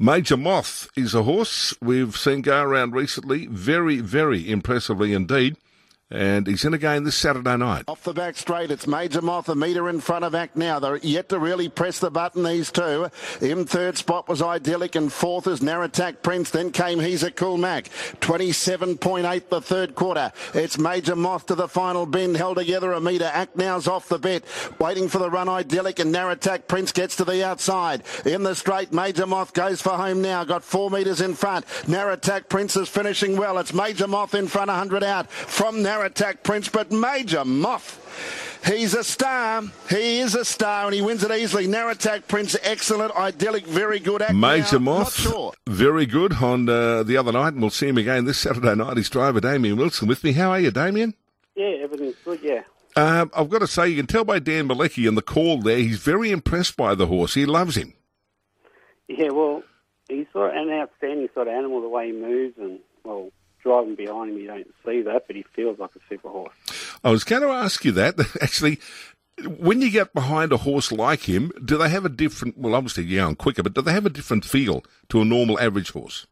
Major Moth is a horse we've seen go around recently. Very, very impressively indeed and he's in again this Saturday night. Off the back straight, it's Major Moth, a metre in front of Act now. They're yet to really press the button, these two. In third spot was Idyllic, and fourth is Naratak Prince. Then came He's a Cool Mac. 27.8 the third quarter. It's Major Moth to the final bend, held together a metre. Act now's off the bit, waiting for the run Idyllic, and Naratak Prince gets to the outside. In the straight, Major Moth goes for home now. Got four metres in front. Naratak Prince is finishing well. It's Major Moth in front, 100 out from Naratak attack Prince, but Major Moth. He's a star. He is a star, and he wins it easily. Naratak Prince, excellent, idyllic, very good. Act Major now, Moth, sure. very good on uh, the other night, and we'll see him again this Saturday night. His driver, Damien Wilson, with me. How are you, Damien? Yeah, everything's good, yeah. Um, I've got to say, you can tell by Dan Malecki in the call there, he's very impressed by the horse. He loves him. Yeah, well, he's sort of an outstanding sort of animal, the way he moves, and, well, driving behind him, you don't see that, but he feels like a super horse. I was going to ask you that. Actually, when you get behind a horse like him, do they have a different, well, obviously you're going quicker, but do they have a different feel to a normal average horse?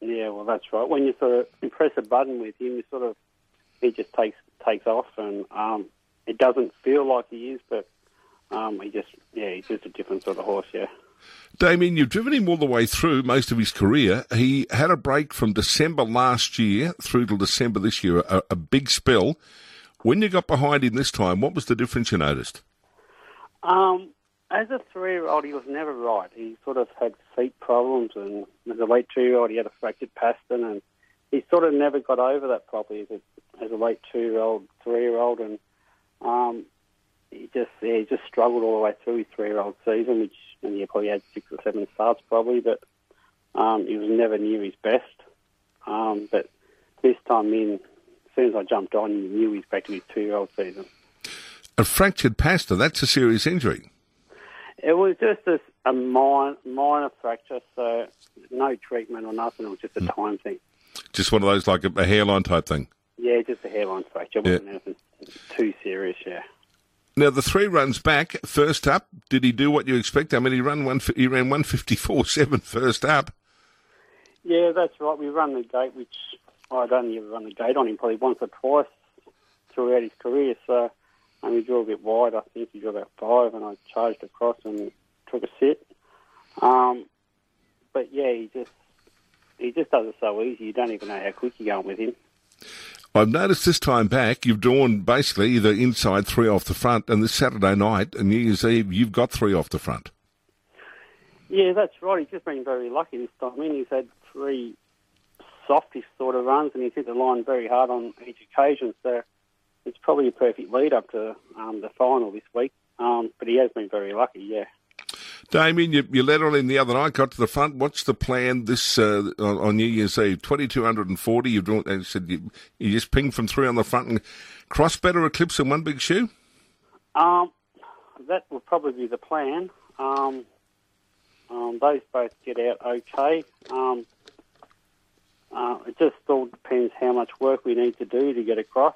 Yeah, well, that's right. When you sort of press a button with him, you sort of, he just takes takes off, and um, it doesn't feel like he is, but um, he just, yeah, he's just a different sort of horse, yeah. Damien, you've driven him all the way through most of his career. He had a break from December last year through to December this year, a, a big spell. When you got behind him this time, what was the difference you noticed? Um, as a three-year-old, he was never right. He sort of had feet problems, and as a late two-year-old, he had a fractured pastern, and he sort of never got over that properly as a, as a late two-year-old, three-year-old, and um, he just yeah, he just struggled all the way through his three-year-old season, which and he probably had six or seven starts probably, but um, he was never near his best. Um, but this time in, as soon as I jumped on, he knew he was back to his two-year-old season. A fractured pastern, that's a serious injury. It was just a, a minor, minor fracture, so no treatment or nothing. It was just a mm. time thing. Just one of those, like a, a hairline type thing? Yeah, just a hairline fracture. It wasn't yeah. anything too serious, yeah. Now the three runs back. First up, did he do what you expect? I mean, he ran one. He ran one fifty four seven first up. Yeah, that's right. We run the gate, which I don't ever run the gate on him probably once or twice throughout his career. So and we drew a bit wide. I think he drew about five, and I charged across and took a sit. Um, but yeah, he just he just does it so easy. You don't even know how quick you're going with him. I've noticed this time back, you've drawn basically either inside three off the front, and this Saturday night and New Year's Eve, you've got three off the front. Yeah, that's right. He's just been very lucky this time. I mean, he's had three softish sort of runs, and he's hit the line very hard on each occasion. So it's probably a perfect lead up to um, the final this week. Um, but he has been very lucky, yeah. Damien, you, you led on in the other night, got to the front. What's the plan this uh, on, New Year's Eve? 2,240. You've drawn, you said you, you just ping from three on the front and cross better eclipse in one big shoe? Um, that will probably be the plan. Um, um, those both get out okay. Um, uh, it just all depends how much work we need to do to get across.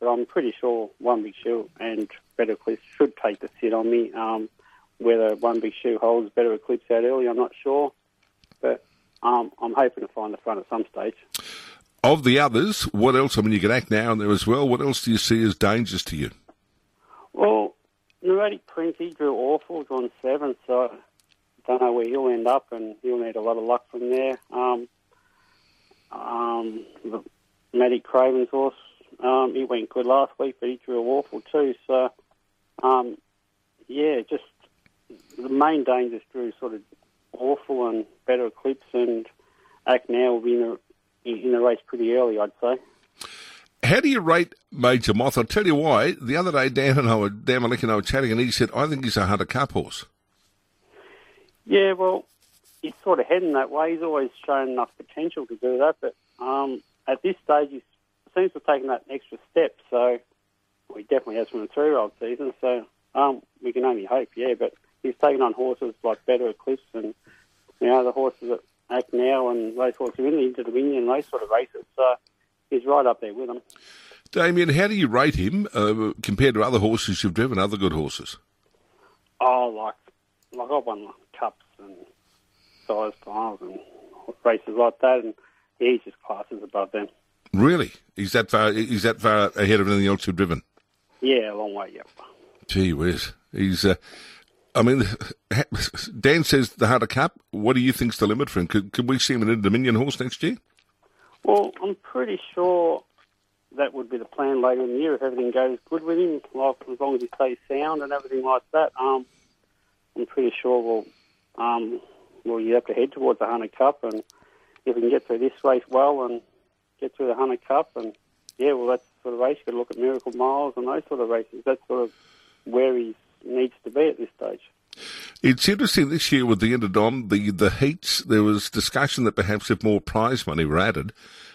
But I'm pretty sure one big shoe and better eclipse should take the sit on me. Um, whether one big shoe holds better eclipse out early, I'm not sure. But um, I'm hoping to find the front at some stage. Of the others, what else? I mean, you can act now and there as well. What else do you see as dangers to you? Well, Neurotic Prince, he drew awful, drawn seven, so I don't know where he'll end up, and he'll need a lot of luck from there. Um, um, Maddie Craven's horse, um, he went good last week, but he drew awful too. So, um, yeah, just the main dangers drew sort of awful and better eclipse and act now will be in the, in the race pretty early, I'd say. How do you rate Major Moth? I'll tell you why. The other day, Dan and I were, Dan Malik and I were chatting, and he said, I think he's a Hunter Cup horse. Yeah, well, he's sort of heading that way. He's always shown enough potential to do that, but um, at this stage, he seems to have taken that extra step. So well, he definitely has from the three-year-old season. So um, we can only hope, yeah. But he's taken on horses like Better Eclipse and you know the horses that act now and those horses are in the Inter Dominion those sort of races. So he's right up there with them. Damien, how do you rate him uh, compared to other horses you've driven, other good horses? Oh, like like I've won cups and size miles and races like that, and he's just classes above them. Really? He's that far? He's that far ahead of anything else you've driven? Yeah, a long way. Yep. Gee whiz, he's. Uh, I mean, Dan says the Hunter Cup. What do you think's the limit for him? Could, could we see him an Inter Dominion horse next year? Well, I'm pretty sure that would be the plan later in the year if everything goes good with him, like as long as he stays sound and everything like that. Um, I'm pretty sure we'll, um, well, you have to head towards the Hunter Cup, and if we can get through this race well and get through the Hunter Cup, and yeah, well, that's the sort of race. Got to look at Miracle Miles and those sort of races. That's sort of where he needs to be at this stage. It's interesting this year with the Interdom, the, the heats, there was discussion that perhaps if more prize money were added,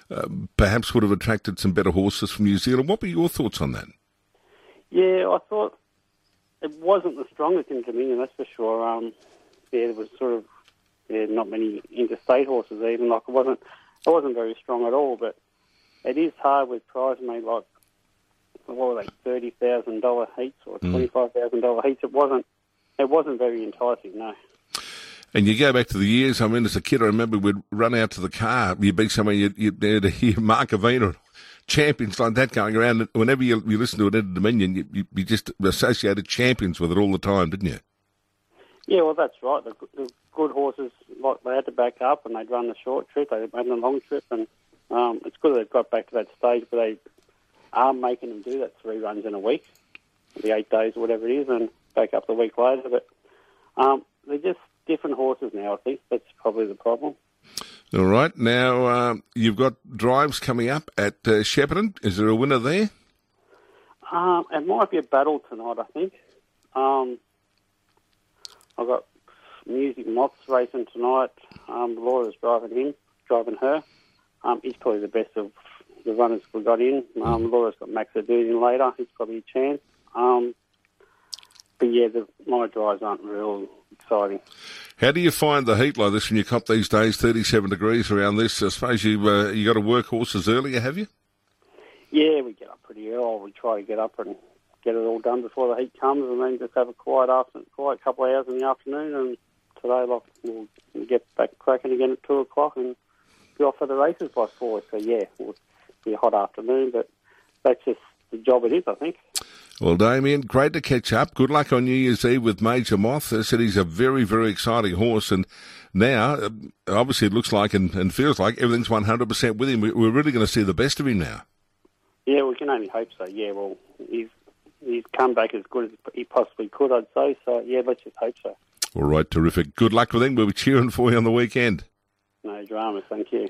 uh, perhaps would have attracted some better horses from New Zealand. What were your thoughts on that? Yeah, I thought it wasn't the strongest Inter Dominion, that's for sure. Um, yeah, there was sort of yeah, not many interstate horses even. Like it wasn't, it wasn't very strong at all. But it is hard with prize money like what were they, thirty thousand dollar heats or hmm. twenty five thousand dollar heats. It wasn't, it wasn't very enticing. No. And you go back to the years, I mean, as a kid, I remember we'd run out to the car, you'd be somewhere, you'd, you'd hear Markovina, champions like that going around. Whenever you, you listen to an Inter Dominion, you, you, you, just associated champions with it all the time, didn't you? Yeah, well, that's right. The, the good horses, like, they had to back up and they'd run the short trip, they'd run the long trip, and um, it's good they've got back to that stage where they are making them do that three runs in a week, the eight days or whatever it is, and back up the week later. But um, they're just different horses now. I think that's probably the problem. All right. Now um, you've got drives coming up at uh, Shepparton. Is there a winner there? Um, it might be a battle tonight. I think. Um, I've got Music Moths racing tonight. Um, Laura's driving him, driving her. Um, he's probably the best of the runners we got in. Um, mm-hmm. Laura's got Max in later. He's probably a chance. Um, but yeah, the, my drives aren't real exciting. How do you find the heat like this when you cop these days, 37 degrees around this? I suppose you uh, you got to work horses earlier, have you? Yeah, we get up pretty early. We try to get up and get it all done before the heat comes, and then just have a quiet after, quiet couple of hours in the afternoon. And today, like, we'll get back cracking again at two o'clock and be off for the races by four. So yeah, it'll be a hot afternoon, but that's just the job it is, I think. Well, Damien, great to catch up. Good luck on New Year's Eve with Major Moth. I said he's a very, very exciting horse, and now, uh, obviously, it looks like and, and feels like everything's 100% with him. We're really going to see the best of him now. Yeah, we can only hope so. Yeah, well, he's he's come back as good as he possibly could, I'd say. So, yeah, let's just hope so. All right, terrific. Good luck with him. We'll be cheering for you on the weekend. No drama. Thank you.